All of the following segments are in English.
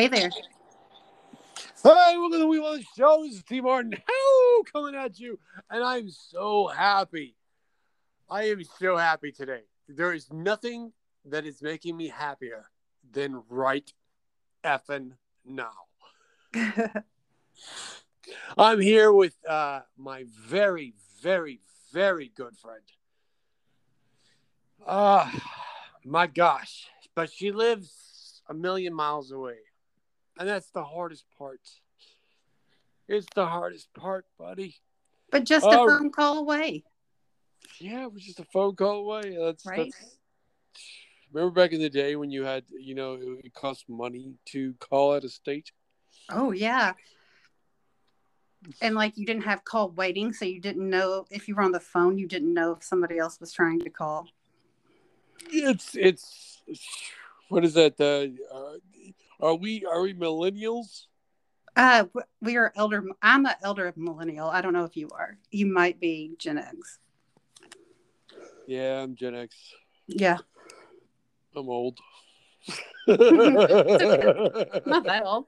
Hey there. Hi, welcome to the We Love Show. This is T Martin. Howe coming at you, and I'm so happy. I am so happy today. There is nothing that is making me happier than right effing now. I'm here with uh, my very, very, very good friend. Ah, my gosh. But she lives a million miles away. And that's the hardest part. It's the hardest part, buddy. but just a Oh. phone call away. Yeah, it was just a phone call away. That's Right. that's remember back in the day when you had you know it, it cost money to call out a state? Oh yeah. And like you didn't have call waiting, so you didn't know if you were on the phone, you didn't know if somebody else was trying to call. It's it's what is that? Uh, uh, are we are we millennials? Uh, we are elder. I'm an elder millennial. I don't know if you are. You might be Gen X. Yeah, I'm Gen X. Yeah, I'm old. not that old.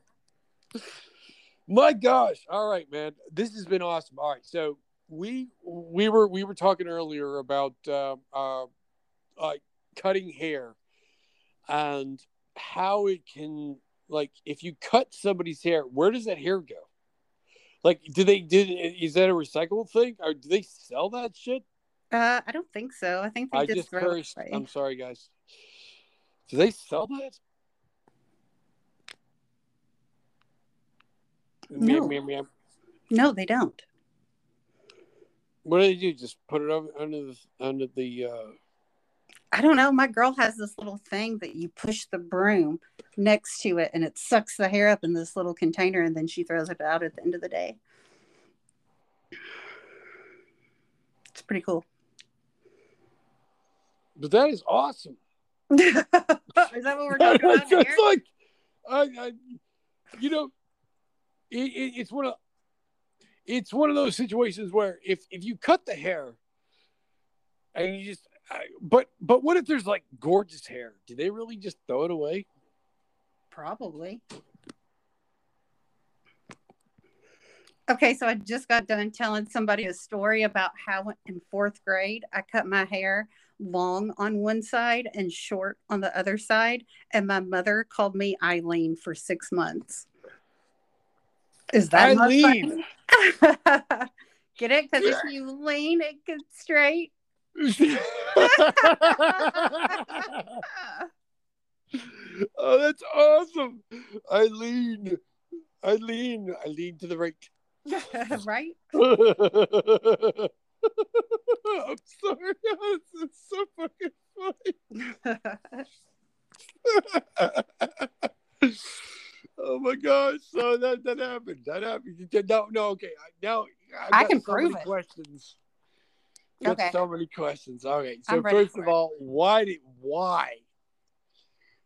My gosh! All right, man, this has been awesome. All right, so we we were we were talking earlier about uh, uh, uh, cutting hair and how it can like if you cut somebody's hair, where does that hair go? Like, do they did is that a recycled thing or do they sell that shit? Uh, I don't think so. I think they I just, just throw it cursed. away. I'm sorry, guys. Do they sell that? Meow, No. meow, meow. No, they don't. What do they do? Just put it over under the under the. uh I don't know. My girl has this little thing that you push the broom next to it and it sucks the hair up in this little container and then she throws it out at the end of the day. It's pretty cool. But that is awesome. Is that what we're talking about It's like, I, I, you know, it, it, it's one of, it's one of those situations where if if you cut the hair, and you just, I, but but what if there's like gorgeous hair? Do they really just throw it away? Probably. Okay, so I just got done telling somebody a story about how in fourth grade I cut my hair long on one side and short on the other side, and my mother called me Eileen for six months. Is that Eileen. Get it? Because if you lean, it gets straight. oh, that's awesome, Eileen. Eileen, Eileen to the right. right? I'm sorry. This is so fucking funny. oh my gosh! So that that happened. That happened. No, no. Okay. I- Now I've I can prove it. Questions. Got Okay. So many questions. Okay. So first of it. all, why did why?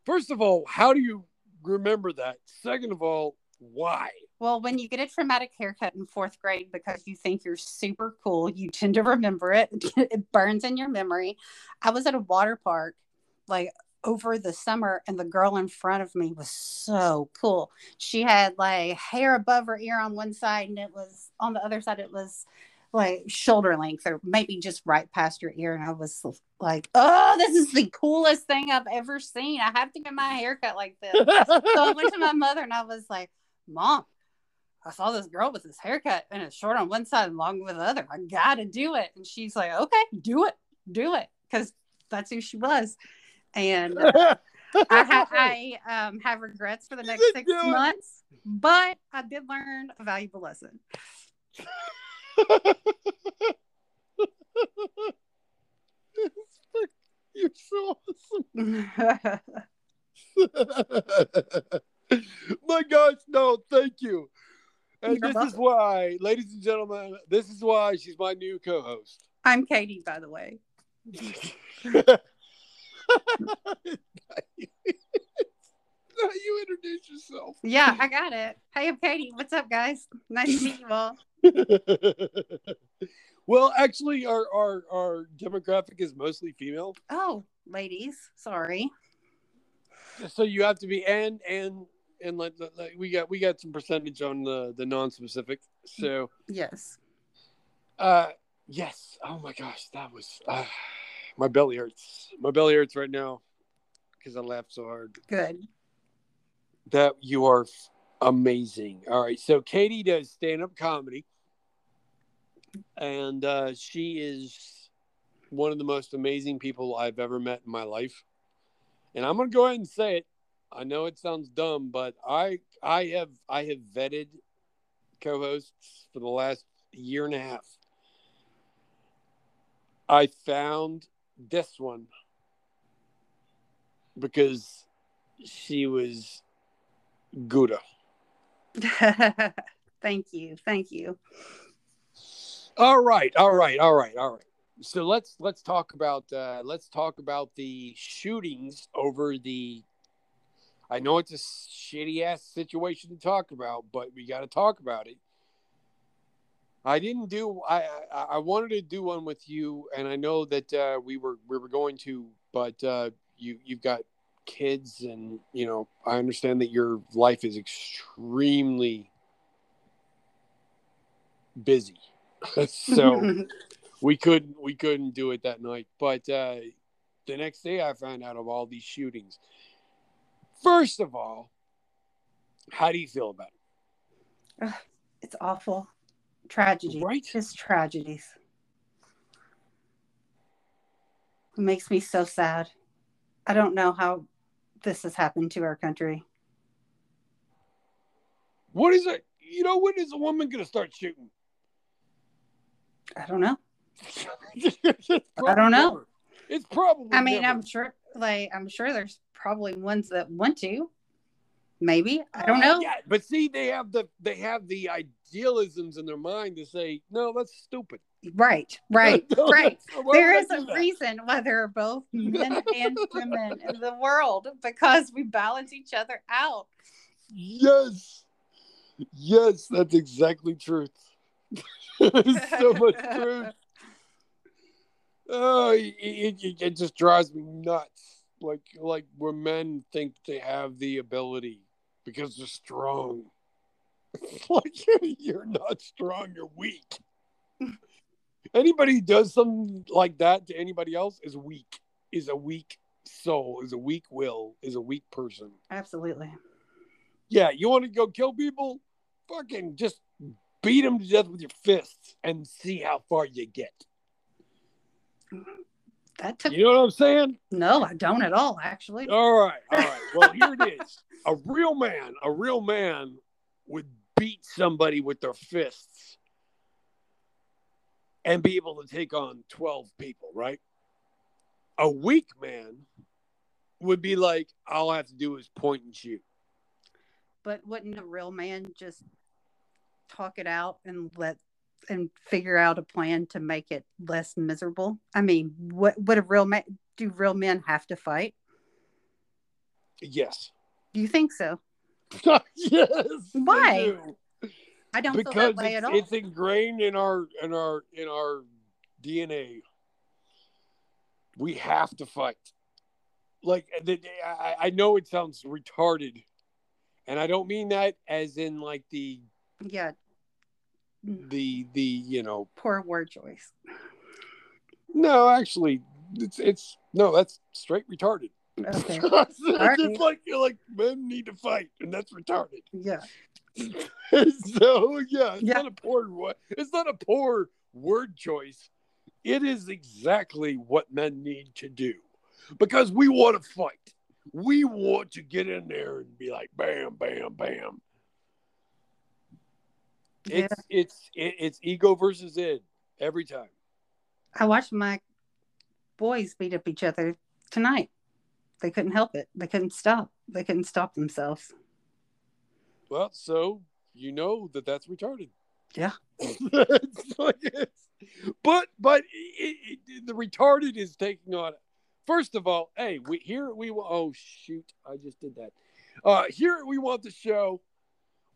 First of all, how do you remember that? Second of all, why? Well, when you get a traumatic haircut in fourth grade because you think you're super cool, you tend to remember it. it burns in your memory. I was at a water park like over the summer, and the girl in front of me was so cool. She had like hair above her ear on one side, and it was on the other side, it was like shoulder length or maybe just right past your ear. And I was like, oh, this is the coolest thing I've ever seen. I have to get my hair cut like this. So I went to my mother and I was like, Mom, I saw this girl with this haircut and it's short on one side and long with the other. I gotta do it. And she's like, Okay, do it, do it. Because that's who she was. And uh, I, ha- I um, have regrets for the next six months, but I did learn a valuable lesson. You're so awesome. My gosh, no, thank you. And You're this is why, ladies and gentlemen, this is why she's my new co-host. I'm Katie, by the way. you introduce yourself. Yeah, I got it. Hey, I'm Katie. What's up, guys? Nice to meet you all. well, actually, our, our our demographic is mostly female, Oh, ladies, sorry. so you have to be and and and like, let- we got we got some percentage on the the non-specific. So, Yes. uh, yes. Oh my gosh, that was uh, my belly hurts. My belly hurts right now because I laughed so hard. Good. That you are amazing. All right, so Katie does stand-up comedy, and uh, she is one of the most amazing people I've ever met in my life. And I'm gonna go ahead and say it. I know it sounds dumb, but I I have I have vetted co-hosts for the last year and a half. I found this one because she was Gouda. thank you. Thank you. All right, all right, all right, all right. So let's let's talk about uh, let's talk about the shootings over the. I know it's a shitty ass situation to talk about, but we got to talk about it. I didn't do. I, I I wanted to do one with you, and I know that uh, we were we were going to, but uh, you you've got kids, and you know I understand that your life is extremely busy. so we couldn't we couldn't do it that night but uh the next day i found out of all these shootings first of all how do you feel about it? it's awful. Tragedy. right Just tragedies. It makes me so sad. I don't know how this has happened to our country. what is it you know when is a woman gonna start shooting I don't know. I don't know. never. it's probably I mean, never. I'm sure, like, I'm sure there's probably ones that want to. Maybe I don't Uh, know. yeah, but see they have the they have the idealisms in their mind to say no that's stupid Right, right, No, right. There is a that? reason why there are both men and women in the world because we balance each other out. Yes. Yes, that's exactly truth. There's so much truth. Oh, it, it, it just drives me nuts. Like like where men think they have the ability because they're strong. like you're not strong, you're weak. Anybody who does something like that to anybody else is weak. Is a weak soul, is a weak will, is a weak person. Absolutely. Yeah, you want to go kill people? Fucking just beat them to death with your fists and see how far you get. Mm-hmm. That took You know what I'm saying? no, I don't at all, actually. All right, all right. Well, here it is. A real man, a real man would beat somebody with their fists and be able to take on 12 people, right? A weak man would be like, all I have to do is point and shoot. But wouldn't a real man just talk it out and let and figure out a plan to make it less miserable? I mean, what would a real man do? Real men have to fight? Yes. Do you think so? yes. Why? do. I don't feel because that way it's, at all. it's ingrained in our in our in our DNA. We have to fight. Like the, I, I know it sounds retarded, and I don't mean that as in like the Yeah, the the you know poor word choice. no actually it's it's no that's straight retarded. Okay. it's like you're like men need to fight, and that's retarded. Yeah. so yeah, it's Yeah. not a poor it's not a poor word choice. It is exactly what men need to do because we want to fight. We want to get in there and be like bam, bam, bam. Yeah. It's it's it's ego versus id every time. I watched my boys beat up each other tonight. They couldn't help it. They couldn't stop. They couldn't stop themselves. Well, so you know that that's retarded. Yeah. It's like it's- but but it, it, the retarded is taking on. First of all, hey, we here we wa- oh shoot, I just did that. Uh, here we want the show.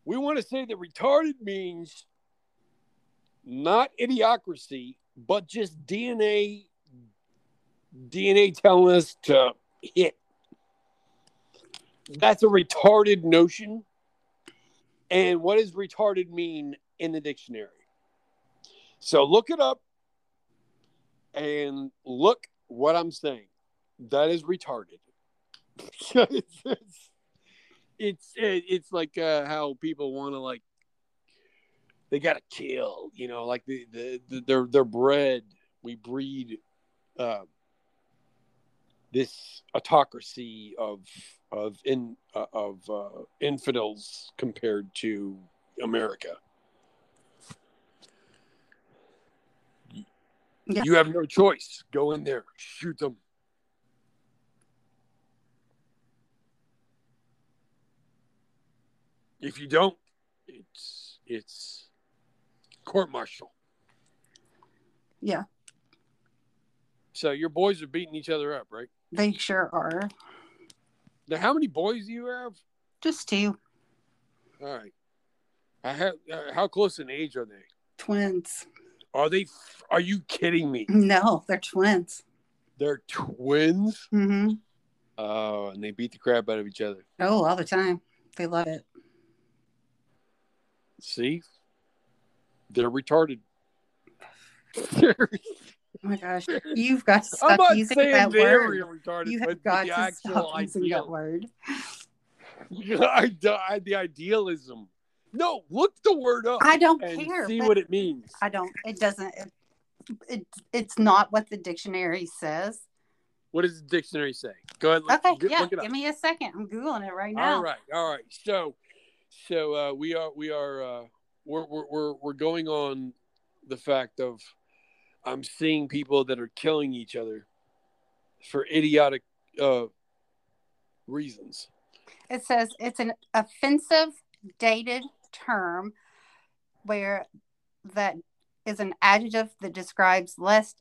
We want to say that retarded means not idiocracy, but just DNA. DNA telling us to hit. That's a retarded notion. And what does retarded mean in the dictionary? So look it up and look what I'm saying. That is retarded. it's, it's it's like uh, how people want to like they got to kill, you know, like the, the, the they're they're bred. We breed uh, this autocracy of of in uh, of uh, infidels compared to America. Yeah. You have no choice. Go in there, shoot them. If you don't, it's it's court martial. Yeah, So your boys are beating each other up, right? they sure are. Now, how many boys do you have? Just two All right. I have. Uh, how close in age are they? twins. Are they? Are you kidding me? No, they're twins. They're twins. Mm-hmm. Oh, and they beat the crap out of each other. Oh, all the time. They love it. See, they're retarded. Oh my gosh, you've got to I'm stop not using that word. retarded, You have got the to stop using that word. I, the idealism. No, look the word up I don't care. see what it means. I don't. It doesn't. It, it, it's not what the dictionary says. What does the dictionary say? Go ahead. Look, Okay, get- yeah. look it up. Give me a second. I'm googling it right now. All right, all right. So, so uh, we are we are uh, we're, we're we're we're going on the fact of I'm seeing people that are killing each other for idiotic uh, reasons. It says it's an offensive, dated term where that is an adjective that describes less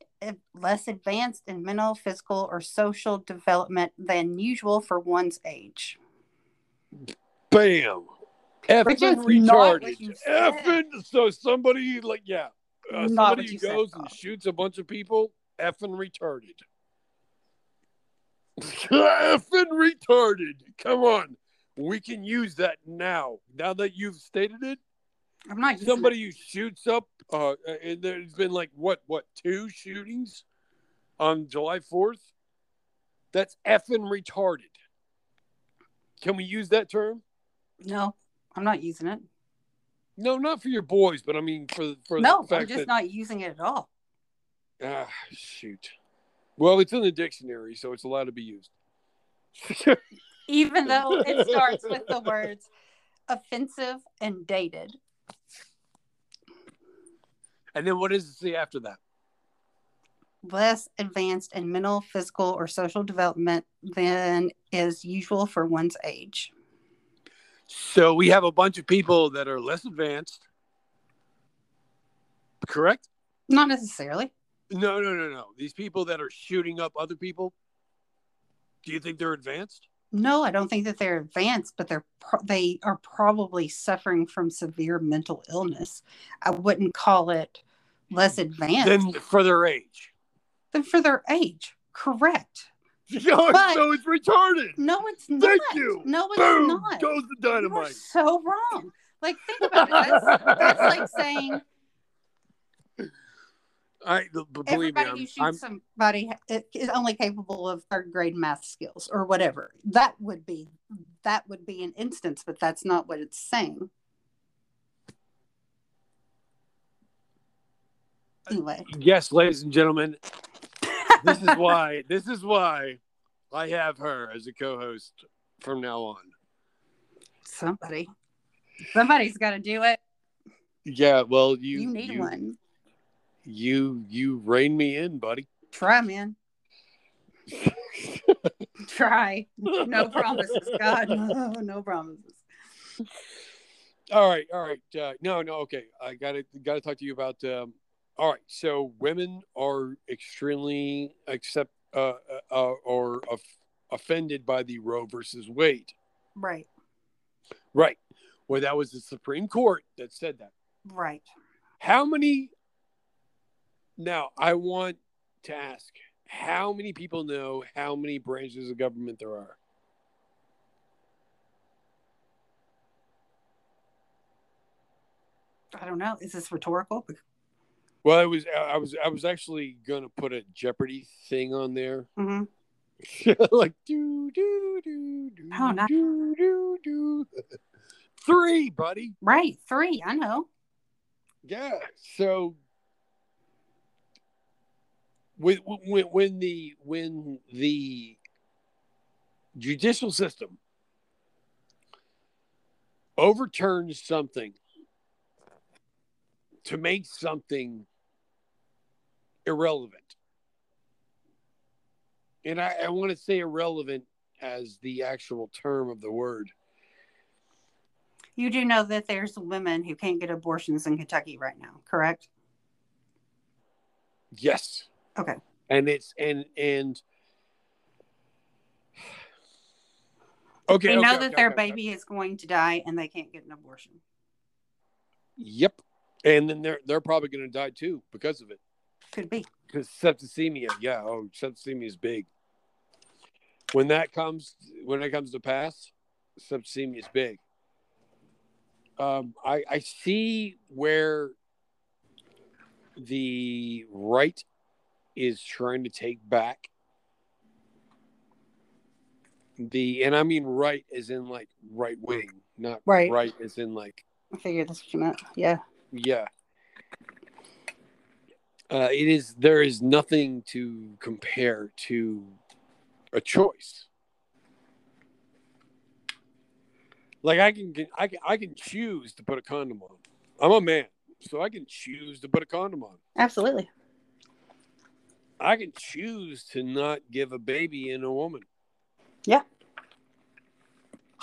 less advanced in mental, physical, or social development than usual for one's age. Bam. Effing Which is not retarded. what you said. Effing. So somebody like yeah, uh, somebody what who you said, goes and shoots a bunch of people. Effing retarded. effing retarded. Come on, we can use that now. Now that you've stated it, I'm not somebody who shoots up. Uh, and there's been like what what two shootings on July Fourth. That's effing retarded. Can we use that term? No, I'm not using it. No, not for your boys, but I mean for for No, the fact I'm just that not using it at all. ah shoot. Well, it's in the dictionary, so it's allowed to be used. Even though it starts with the words offensive and dated. and then what does it say after that? less advanced in mental, physical, or social development than is usual for one's age. So we have a bunch of people that are less advanced. Correct? Not necessarily. No, no, no, no. These people that are shooting up other people. Do you think they're advanced? No, I don't think that they're advanced, but they're pro- they are probably suffering from severe mental illness. I wouldn't call it less advanced Then for their age. than for their age. Correct. No, But- so it's retarded. No, it's not. Thank you. No, it's Boom not. goes the You dynamite. so wrong. Like think about it. That's, that's like saying I believe me, everybody who I'm, shoots I'm somebody is only capable of third grade math skills or whatever. That would be that would be an instance, but that's not what it's saying. Uh, anyway, yes, ladies and gentlemen. This is why. This is why I have her as a co-host from now on. somebody, somebody's got to do it. Yeah, well, you You, need you, one. You you rein me in, buddy. Try, man. Try. No promises, God. No, no promises. All right, all right. Uh, no, no, okay. I got to got to talk to you about. Um, all right. So women are extremely accept uh, uh, uh, or of, offended by the Roe versus Wade. Right. Right. Well, that was the Supreme Court that said that. Right. How many? Now, I want to ask how many people know how many branches of government there are? I don't know. Is this rhetorical? Well, I was I was I was actually gonna put a Jeopardy thing on there. hmm like do do do do Oh, nice. do do do. Three, buddy. Right, three. I know. Yeah. So when when when the when the judicial system overturns something to make something irrelevant. And I, I want to say irrelevant as the actual term of the word. You do know that there's women who can't get abortions in Kentucky right now, correct? Yes. Okay. And it's and and okay. they know okay, that okay, their okay, baby is going to die and they can't get an abortion. Yep. And then they're they're probably going to die too because of it. Could be. Because septicemia, yeah, oh, septicemia is big. When that comes, when it comes to pass, septicemia is big. Um, I I see where the right is trying to take back the, and I mean right as in like right wing, not Right. right as in like I figured that's what you meant. Yeah. yeah. Uh, it is there is nothing to compare to a choice. Like I can I can I can choose to put a condom on. I'm a man, so I can choose to put a condom on. Absolutely. I can choose to not give a baby in a woman. Yeah.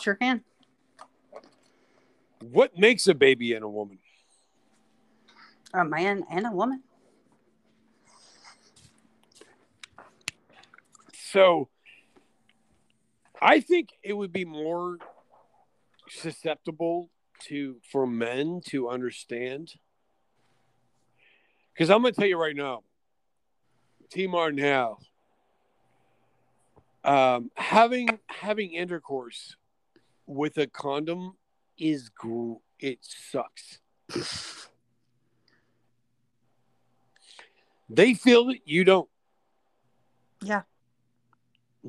Sure can. What makes a baby in a woman? A man and a woman. So I think it would be more susceptible to for men to understand. Because I'm gonna tell you right now, T Martin Howe, um, having having intercourse with a condom is gr- it sucks. they feel it, you don't. Yeah.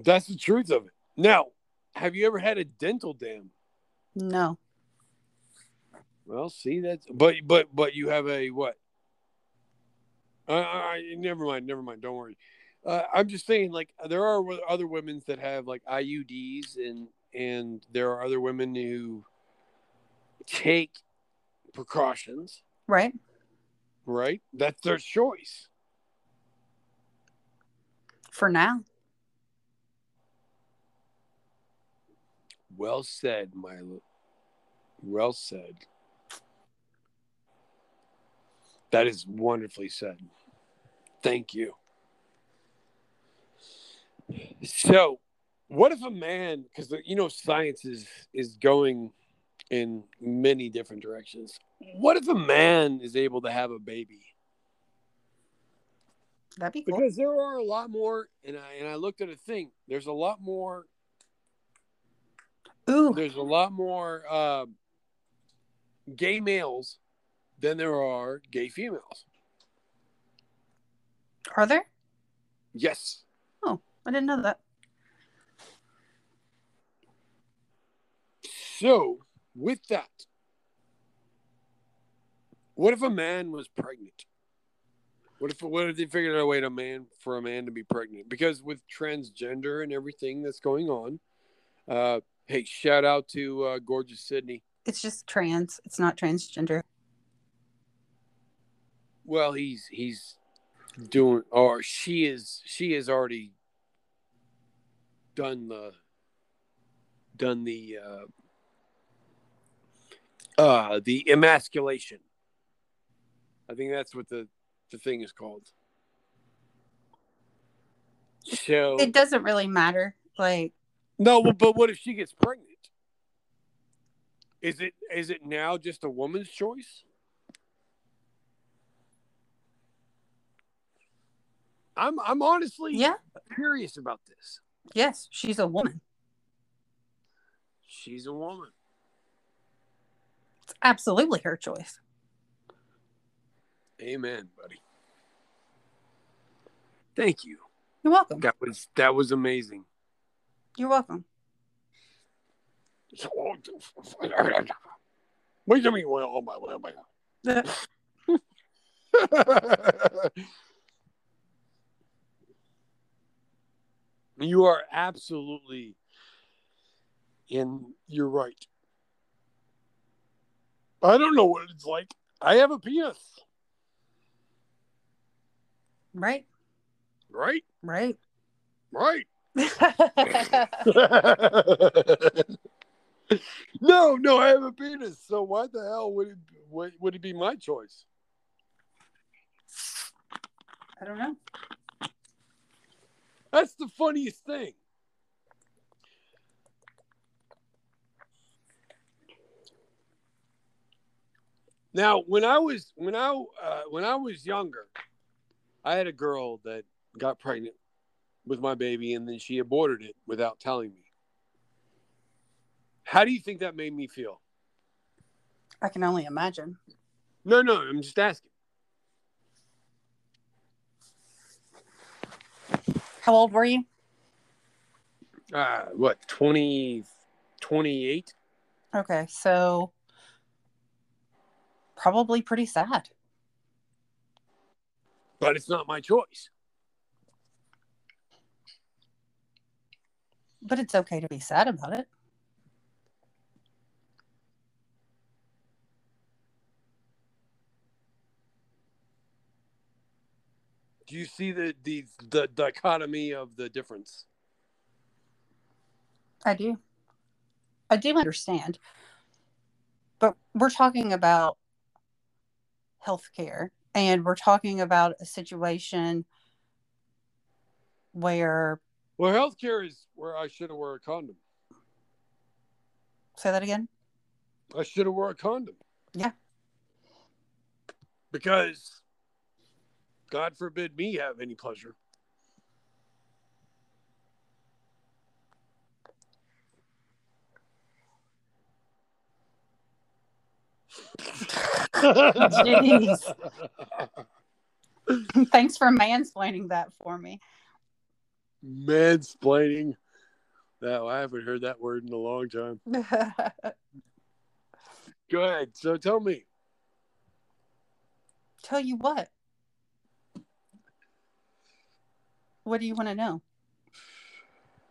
That's the truth of it. Now, have you ever had a dental dam? No. Well, see that's but but but you have a what? Uh, I, never mind, never mind. Don't worry. Uh, I'm just saying, like there are other women that have like IUDs, and and there are other women who take precautions. Right. Right, that's their choice. For now. Well said, Milo. Well said. That is wonderfully said. Thank you. So, what if a man, because you know science is is going in many different directions. What if a man is able to have a baby? That'd be cool. Because there are a lot more, and I and I looked at a thing. There's a lot more Ooh. there's a lot more uh, gay males than there are gay females. Are there? Yes. Oh, I didn't know that. So, with that, what if a man was pregnant? What if what if they figured out a way to man for a man to be pregnant? Because with transgender and everything that's going on, uh, hey, shout out to uh, gorgeous Sydney. It's just trans. It's not transgender. Well, he's he's doing, or she is she has already done the done the uh, uh the emasculation. I think that's what the the thing is called. So It doesn't really matter. Like, no, but- but what if she gets pregnant? Is it is it now just a woman's choice? I'm I'm honestly yeah, curious about this. yes, she's a woman. She's a woman. It's absolutely her choice. Amen, buddy. Thank you. You're welcome. That was that was amazing. You're welcome. Wait a minute. Oh my, oh my. you are absolutely in you're right. I don't know what it's like. I have a penis. Right. Right? Right. Right. no, no, I have a penis. So why the hell would it would, would it be my choice? I don't know. That's the funniest thing. Now, when I was when I uh, when I was younger, I had a girl that got pregnant with my baby, and then she aborted it without telling me. How do you think that made me feel? I can only imagine. No, no, I'm just asking. How old were you? Uh, what 20, 28? Okay, so probably pretty sad. But it's not my choice. But it's okay to be sad about it. Do you see the the, the dichotomy of the difference? I do. I do understand. But we're talking about healthcare and we're talking about a situation where Well, healthcare is where I should have wore a condom. say that again. I should have wore a condom. Yeah. Because God forbid me have any pleasure. Jeez. Thanks for mansplaining that for me. Mansplaining. No, I haven't heard that word in a long time. Go ahead. So tell me. Tell you what. What do you want to know?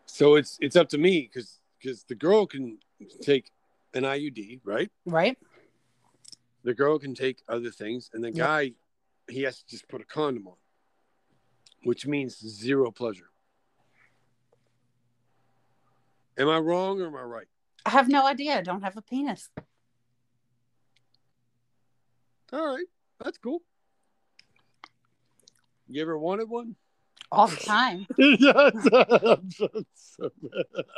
So it's it's up to me because because the girl can take an IUD, right? Right? The girl can take other things, and the Yeah. guy he has to just put a condom on, which means zero pleasure. Am I wrong or am I right? I have no idea. I don't have a penis. All right, that's cool. You ever wanted one? All the time. yes. So- so.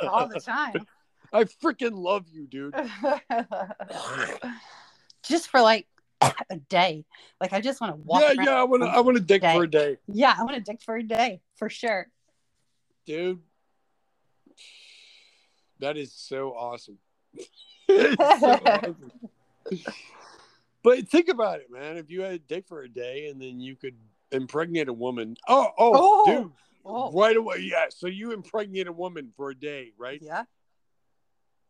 All the time. I freaking love you, dude. just for like a day. Like I just want to walk. yeah, yeah. I want to. I want to dick Day. for a day, Yeah, I want to dick for a day for sure. dude. That is so awesome. So awesome. But think about it, man. If you had a dick for a day and then you could impregnate a woman. Oh, oh, Oh. dude. Oh, Right away, yeah. So you impregnate a woman for a day, right? yeah,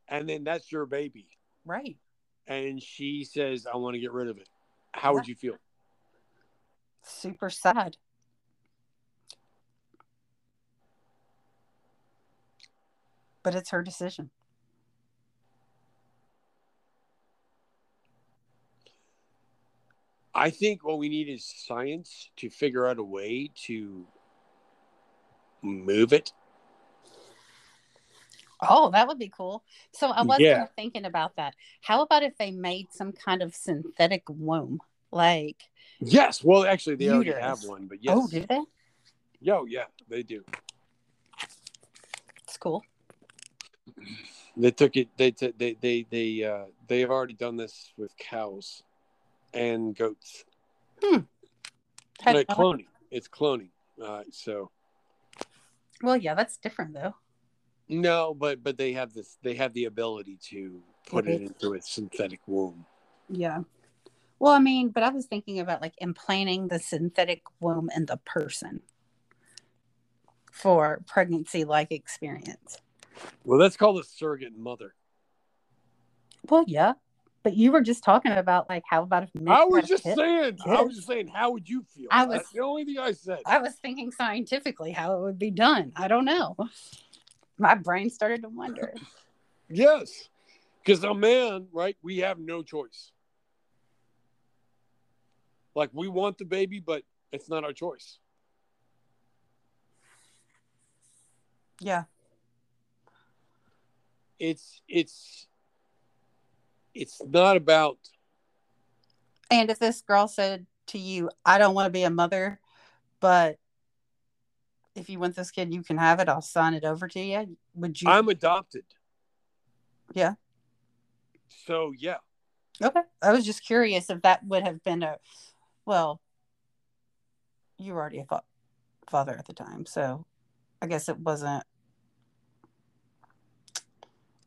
And then that's your baby. right. And she says, I want to get rid of it. How would you feel? Super sad. But it's her decision. I think what we need is science to figure out a way to move it. Oh, that would be cool. So I was Yeah. thinking about that. How about if they made some kind of synthetic womb? Like, Yes. Well, actually, they already Uterus. have one, but oh, yes. oh, do they? Yo, yeah, they do. It's cool. They took it. They t- they they they uh they have already done this with cows and goats. Had Like cloning. It's cloning. Uh, so Well, yeah, that's different though. no, but but they have this. They have the ability to put it Right. into a synthetic womb. Yeah. Well, I mean, but I was thinking about like implanting the synthetic womb in the person for pregnancy like experience. Well, that's called a surrogate mother. Well, yeah. But you were just talking about like how about if I was just kid? saying. I was just saying. How would you feel? I was- That's the only thing I said. I was thinking scientifically how it would be done. I don't know. My brain started to wonder. Yes, because a man, right? We have no choice. Like we want the baby, but it's not our choice. Yeah. It's it's it's not about And if this girl said to you, I don't want to be a mother, but if you want this kid, you can have it. I'll sign it over to you. Would you? I'm adopted. Yeah. So yeah, Okay. I was just curious if that would have been a, well, you were already a fa- father at the time. So I guess it wasn't,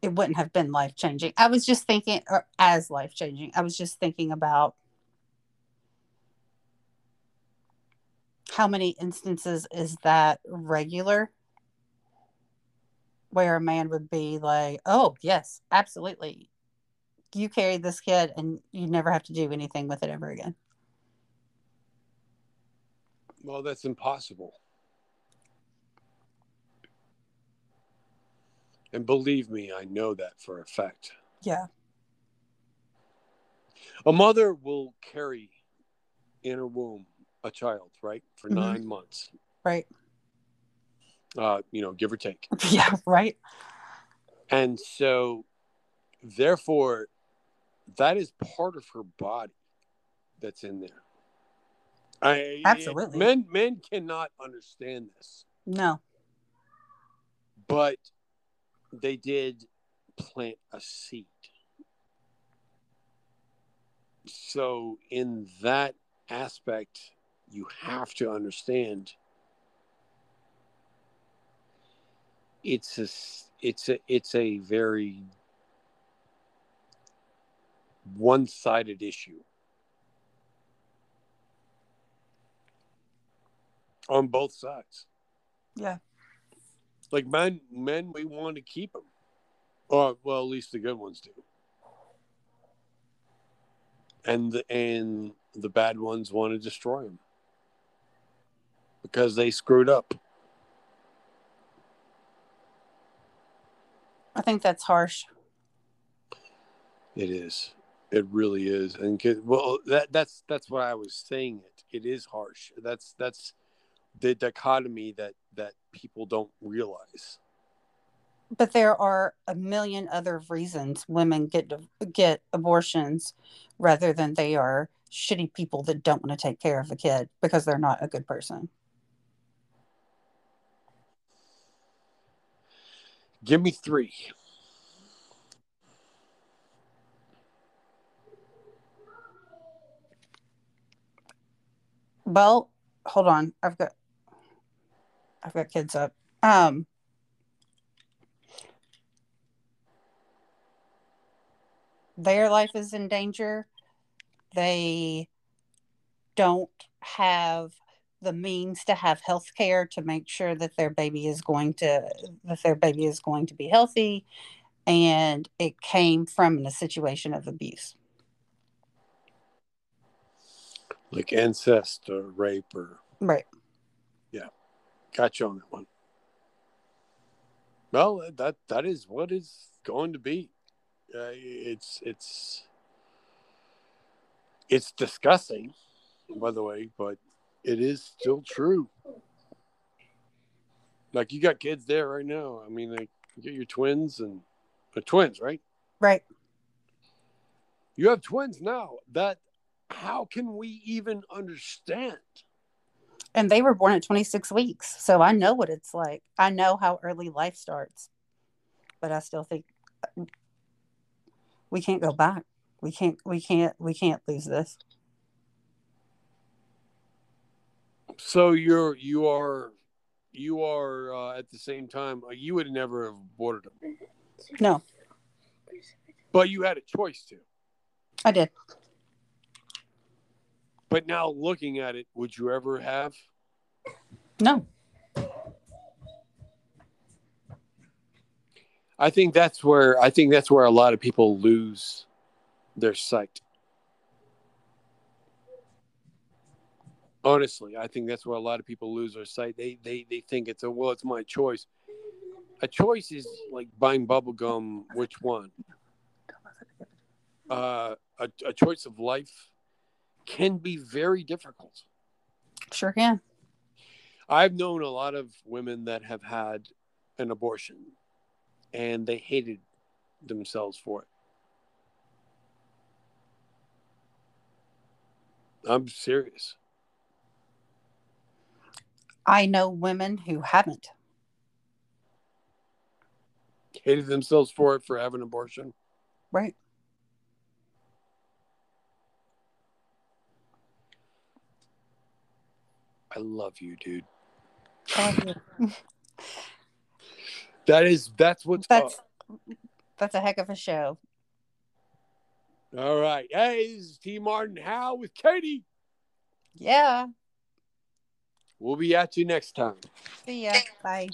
it wouldn't have been life changing. I was just thinking, or as life changing, I was just thinking about how many instances is that regular where a man would be like, oh, yes, absolutely you carry this kid and you never have to do anything with it ever again. well, that's impossible. And believe me, I know that for a fact. Yeah. A mother will carry in her womb a child, right, for Mhm. nine months. Right. Uh, you know, give or take. Yeah. Right. And so, therefore, that is part of her body that's in there. I, Absolutely. Men men cannot understand this, No. but they did plant a seed. So, in that aspect, you have to understand it's a it's a it's a very one-sided issue on both sides Yeah. Like men men we want to keep them or well at least the good ones do and the, and the bad ones want to destroy them because they screwed up I think that's harsh. It is. It really is. And well, that that's that's what I was saying. It it is harsh. That's that's the dichotomy that that people don't realize. But there are a million other reasons women get get abortions rather than they are shitty people that don't want to take care of a kid because they're not a good person. Give me three. Well, hold on. I've got I've got kids up. Um their life is in danger. They don't have the means to have health care to make sure that their baby is going to that their baby is going to be healthy and it came from a situation of abuse. Like incest or rape or Right. Got you on that one. Well, that that is what is going to be. Uh, it's it's it's disgusting, by the way, but it is still true. Like you got kids there right now. I mean, like you get your twins and the twins, right? Right. You have twins now. That how can we even understand? And they were born at 26 weeks. So i know what it's like. I know how early life starts. But i still think we can't go back. We can't we can't we can't lose this. So you're you are you are uh, at the same time uh, you would never have aborted them, no. But you had a choice to. i did But now looking at it, would you ever have? No. I think that's where I think that's where a lot of people lose their sight. Honestly, I think that's where a lot of people lose their sight. They they they think it's a well, it's my choice. A choice is like buying bubble gum. Which one? Uh, a, a choice of life can be very difficult. Sure can. I've known a lot of women that have had an abortion and they hated themselves for it. I'm serious. I know women who haven't. Hated themselves for it for having an abortion. Right. I love you, dude. That is that's what's that's up. that's a heck of a show. All right. Hey, this is T Martin Howe with Katie. Yeah. We'll be at you next time. See ya. Bye.